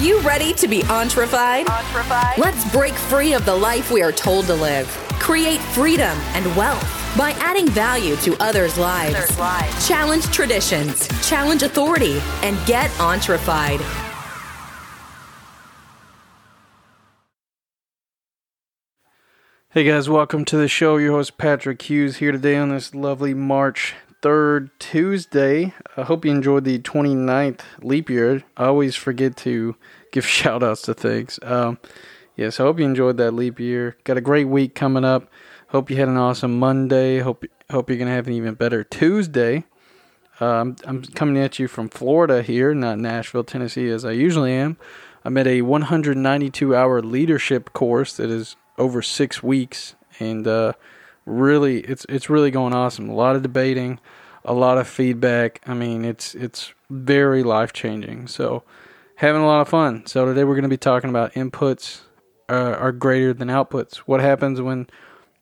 you ready to be entrefied? Let's break free of the life we are told to live. Create freedom and wealth by adding value to others' lives. Others' lives. Challenge traditions, challenge authority, and get entrefied. Hey guys, welcome to the show. Your host Patrick Hughes here today on this lovely March 3rd Tuesday. I hope you enjoyed the 29th leap year. I always forget to give shout outs to things. Um, yes, I hope you enjoyed that leap year. Got a great week coming up. Hope you had an awesome Monday. Hope hope you're gonna have an even better Tuesday. Um, I'm coming at you from Florida here, not Nashville, Tennessee, as I usually am. I'm at a 192 hour leadership course that is over six weeks, and uh, really, it's it's really going awesome. A lot of debating, a lot of feedback. I mean, it's it's very life changing. So, having a lot of fun. So today we're going to be talking about inputs uh, are greater than outputs. What happens when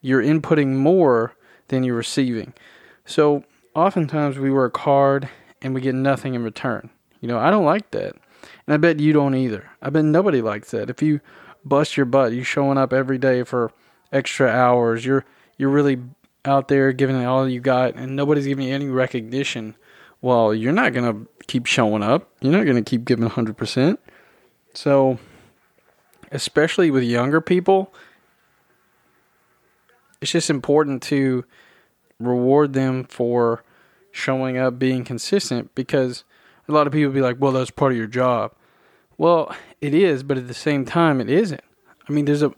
you're inputting more than you're receiving? So, oftentimes we work hard and we get nothing in return. You know, I don't like that. And I bet you don't either. I bet nobody likes that. If you bust your butt. you're showing up every day for extra hours. You're you're really out there giving it all you got, and nobody's giving you any recognition. Well, you're not gonna keep showing up. You're not gonna keep giving hundred percent. So, especially with younger people, it's just important to reward them for showing up, being consistent, because a lot of people be like, "Well, that's part of your job." Well, it is, but at the same time, it isn't. I mean, there's a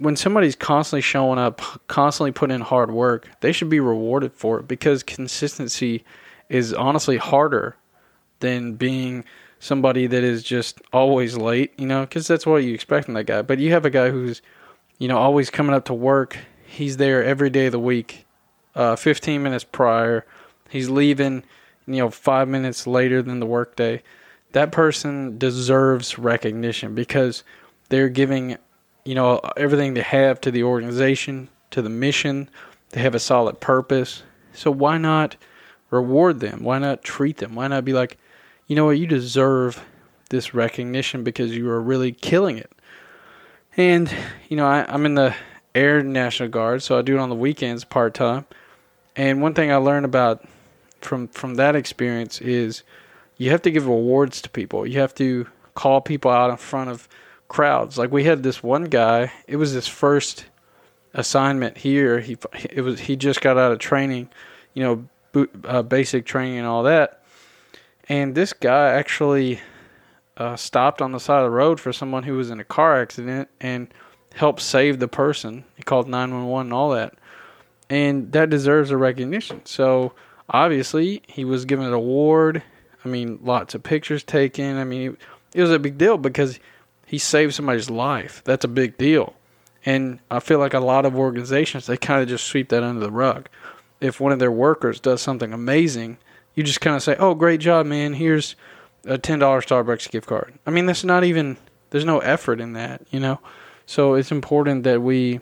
when somebody's constantly showing up, constantly putting in hard work, they should be rewarded for it because consistency is honestly harder than being somebody that is just always late, you know, because that's what you expect from that guy. But you have a guy who's, you know, always coming up to work. He's there every day of the week, uh, 15 minutes prior. He's leaving, you know, five minutes later than the workday that person deserves recognition because they're giving, you know, everything they have to the organization, to the mission. They have a solid purpose. So why not reward them? Why not treat them? Why not be like, you know what, you deserve this recognition because you are really killing it. And, you know, I, I'm in the Air National Guard, so I do it on the weekends part time. And one thing I learned about from from that experience is you have to give awards to people. You have to call people out in front of crowds. Like we had this one guy. It was his first assignment here. He it was he just got out of training, you know, boot, uh, basic training and all that. And this guy actually uh, stopped on the side of the road for someone who was in a car accident and helped save the person. He called 911 and all that. And that deserves a recognition. So obviously, he was given an award. I mean, lots of pictures taken. I mean, it was a big deal because he saved somebody's life. That's a big deal. And I feel like a lot of organizations, they kind of just sweep that under the rug. If one of their workers does something amazing, you just kind of say, oh, great job, man. Here's a $10 Starbucks gift card. I mean, that's not even, there's no effort in that, you know? So it's important that we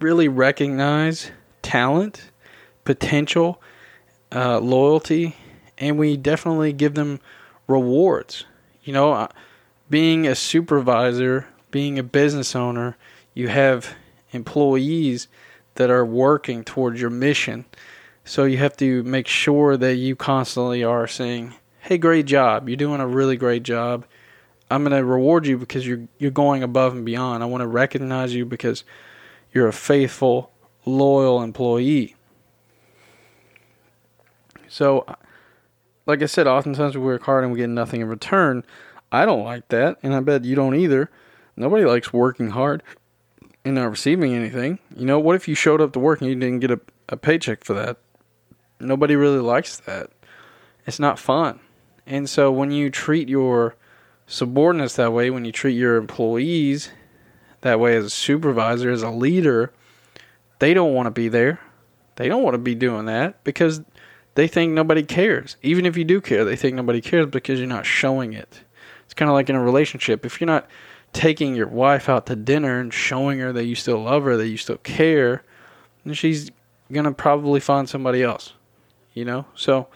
really recognize talent, potential, uh, loyalty, and we definitely give them rewards. You know, uh, being a supervisor, being a business owner, you have employees that are working towards your mission. So you have to make sure that you constantly are saying, "Hey, great job. You're doing a really great job. I'm going to reward you because you're you're going above and beyond. I want to recognize you because you're a faithful, loyal employee." So like I said, oftentimes we work hard and we get nothing in return. I don't like that, and I bet you don't either. Nobody likes working hard and not receiving anything. You know, what if you showed up to work and you didn't get a, a paycheck for that? Nobody really likes that. It's not fun. And so when you treat your subordinates that way, when you treat your employees that way as a supervisor, as a leader, they don't want to be there. They don't want to be doing that because they think nobody cares. Even if you do care, they think nobody cares because you're not showing it. It's kind of like in a relationship. If you're not taking your wife out to dinner and showing her that you still love her, that you still care, then she's going to probably find somebody else. You know? So,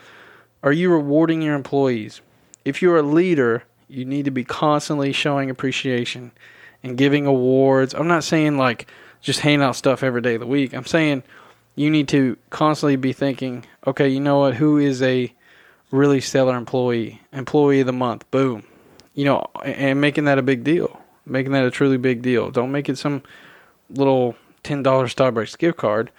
are you rewarding your employees? If you're a leader, You need to be constantly showing appreciation and giving awards. I'm not saying like just hand out stuff every day of the week. I'm saying you need to constantly be thinking, okay, you know what? Who is a really stellar employee? Employee of the month. Boom. You know, and making that a big deal. Making that a truly big deal. Don't make it some little $10 Starbucks gift card.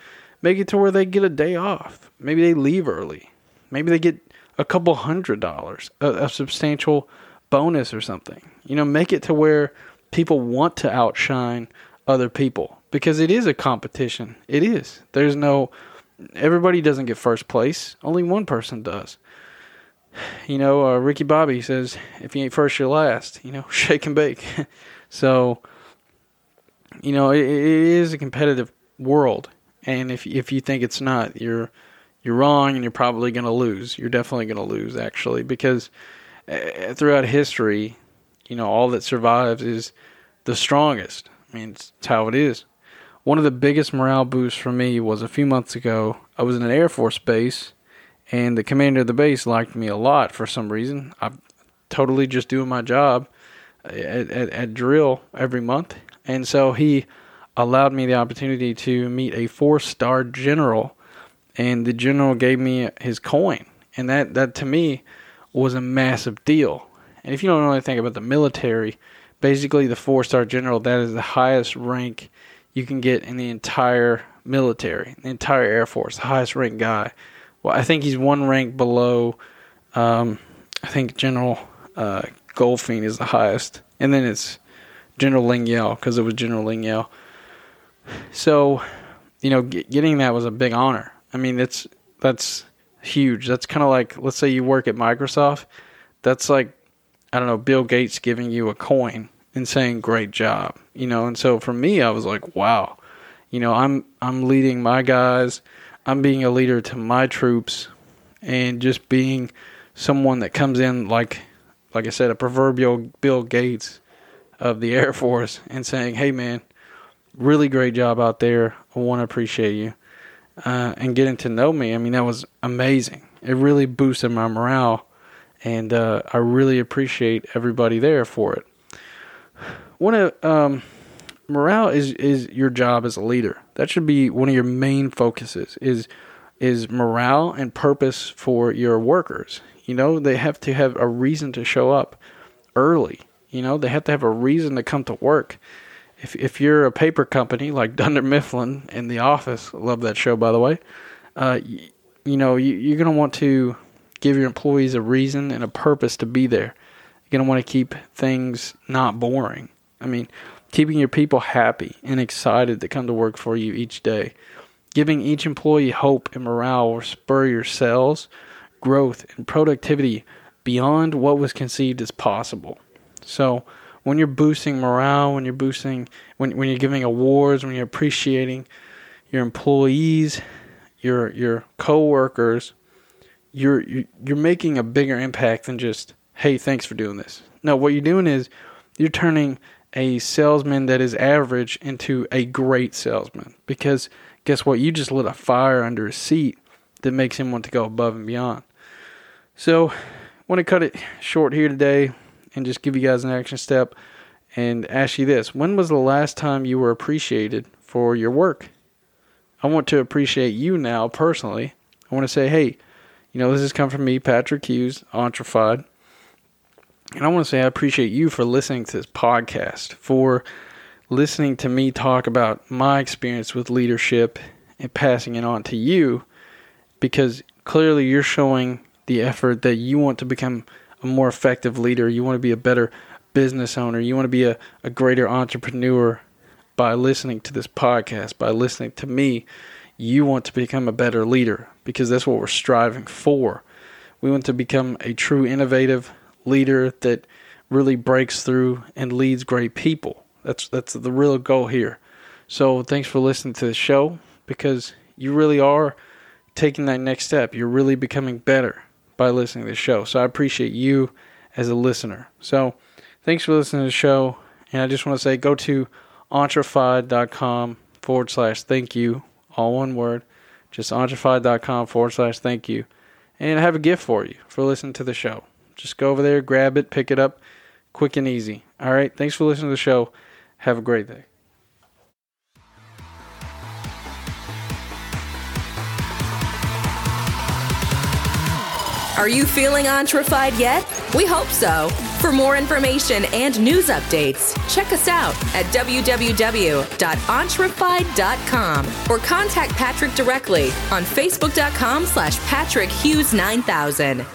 Make it to where they get a day off. Maybe they leave early. Maybe they get a couple hundred dollars, a, a substantial bonus or something. You know, make it to where people want to outshine other people because it is a competition. It is. There's no everybody doesn't get first place. Only one person does. You know, uh, Ricky Bobby says, "If you ain't first, you're last." You know, shake and bake. so, you know, it, it is a competitive world, and if if you think it's not, you're you're wrong, and you're probably going to lose. You're definitely going to lose, actually, because uh, throughout history, you know, all that survives is the strongest. I mean, it's, it's how it is. One of the biggest morale boosts for me was a few months ago. I was in an Air Force base, and the commander of the base liked me a lot for some reason. I'm totally just doing my job at, at, at drill every month, and so he allowed me the opportunity to meet a four-star general, and the general gave me his coin, and that that to me was a massive deal. And if you don't know anything about the military, basically the four-star general that is the highest rank you can get in the entire military, the entire Air Force, the highest ranked guy. Well, I think he's one rank below. Um, I think General uh, Goldfein is the highest, and then it's General Ling Yao because it was General Ling Yao. So, you know, get, getting that was a big honor. I mean, it's that's huge. That's kind of like let's say you work at Microsoft. That's like I don't know, Bill Gates giving you a coin and saying great job you know and so for me i was like wow you know i'm i'm leading my guys i'm being a leader to my troops and just being someone that comes in like like i said a proverbial bill gates of the air force and saying hey man really great job out there. I want to appreciate you. Uh, and getting to know me i mean that was amazing. It really boosted my morale and uh, i really appreciate everybody there for it. One of um, morale is is your job as a leader. That should be one of your main focuses. Is is morale and purpose for your workers. You know, they have to have a reason to show up early. You know, they have to have a reason to come to work. If if you're a paper company like Dunder Mifflin in The Office, love that show by the way. Uh, you, you know, you, you're gonna want to give your employees a reason and a purpose to be there. You're gonna want to keep things not boring. I mean, keeping your people happy and excited to come to work for you each day. Giving each employee hope and morale will spur your sales, growth, and productivity beyond what was conceived as possible. So, when you're boosting morale, when you're boosting, when, when you're giving awards, when you're appreciating your employees, your your coworkers, you're you're making a bigger impact than just hey, thanks for doing this. No, what you're doing is you're turning a salesman that is average into a great salesman because guess what? You just lit a fire under his seat that makes him want to go above and beyond. So, I want to cut it short here today and just give you guys an action step and ask you this When was the last time you were appreciated for your work? I want to appreciate you now personally. I want to say, hey, you know, this has come from me, Patrick Hughes, Entrefied. And I want to say I appreciate you for listening to this podcast, for listening to me talk about my experience with leadership and passing it on to you because clearly you're showing the effort that you want to become a more effective leader. You want to be a better business owner. You want to be a, a greater entrepreneur by listening to this podcast, by listening to me. You want to become a better leader because that's what we're striving for. We want to become a true innovative, leader that really breaks through and leads great people. That's that's the real goal here. So thanks for listening to the show because you really are taking that next step. You're really becoming better by listening to the show. So I appreciate you as a listener. So thanks for listening to the show. And I just want to say go to entrefied.com forward slash thank you, all one word. Just entrefied.com forward slash thank you. And I have a gift for you for listening to the show. Just go over there, grab it, pick it up, quick and easy. All right. Thanks for listening to the show. Have a great day. Are you feeling entrefied yet? We hope so. For more information and news updates, check us out at www.entrefied.com or contact Patrick directly on facebook.com slash Patrick Hughes 9000.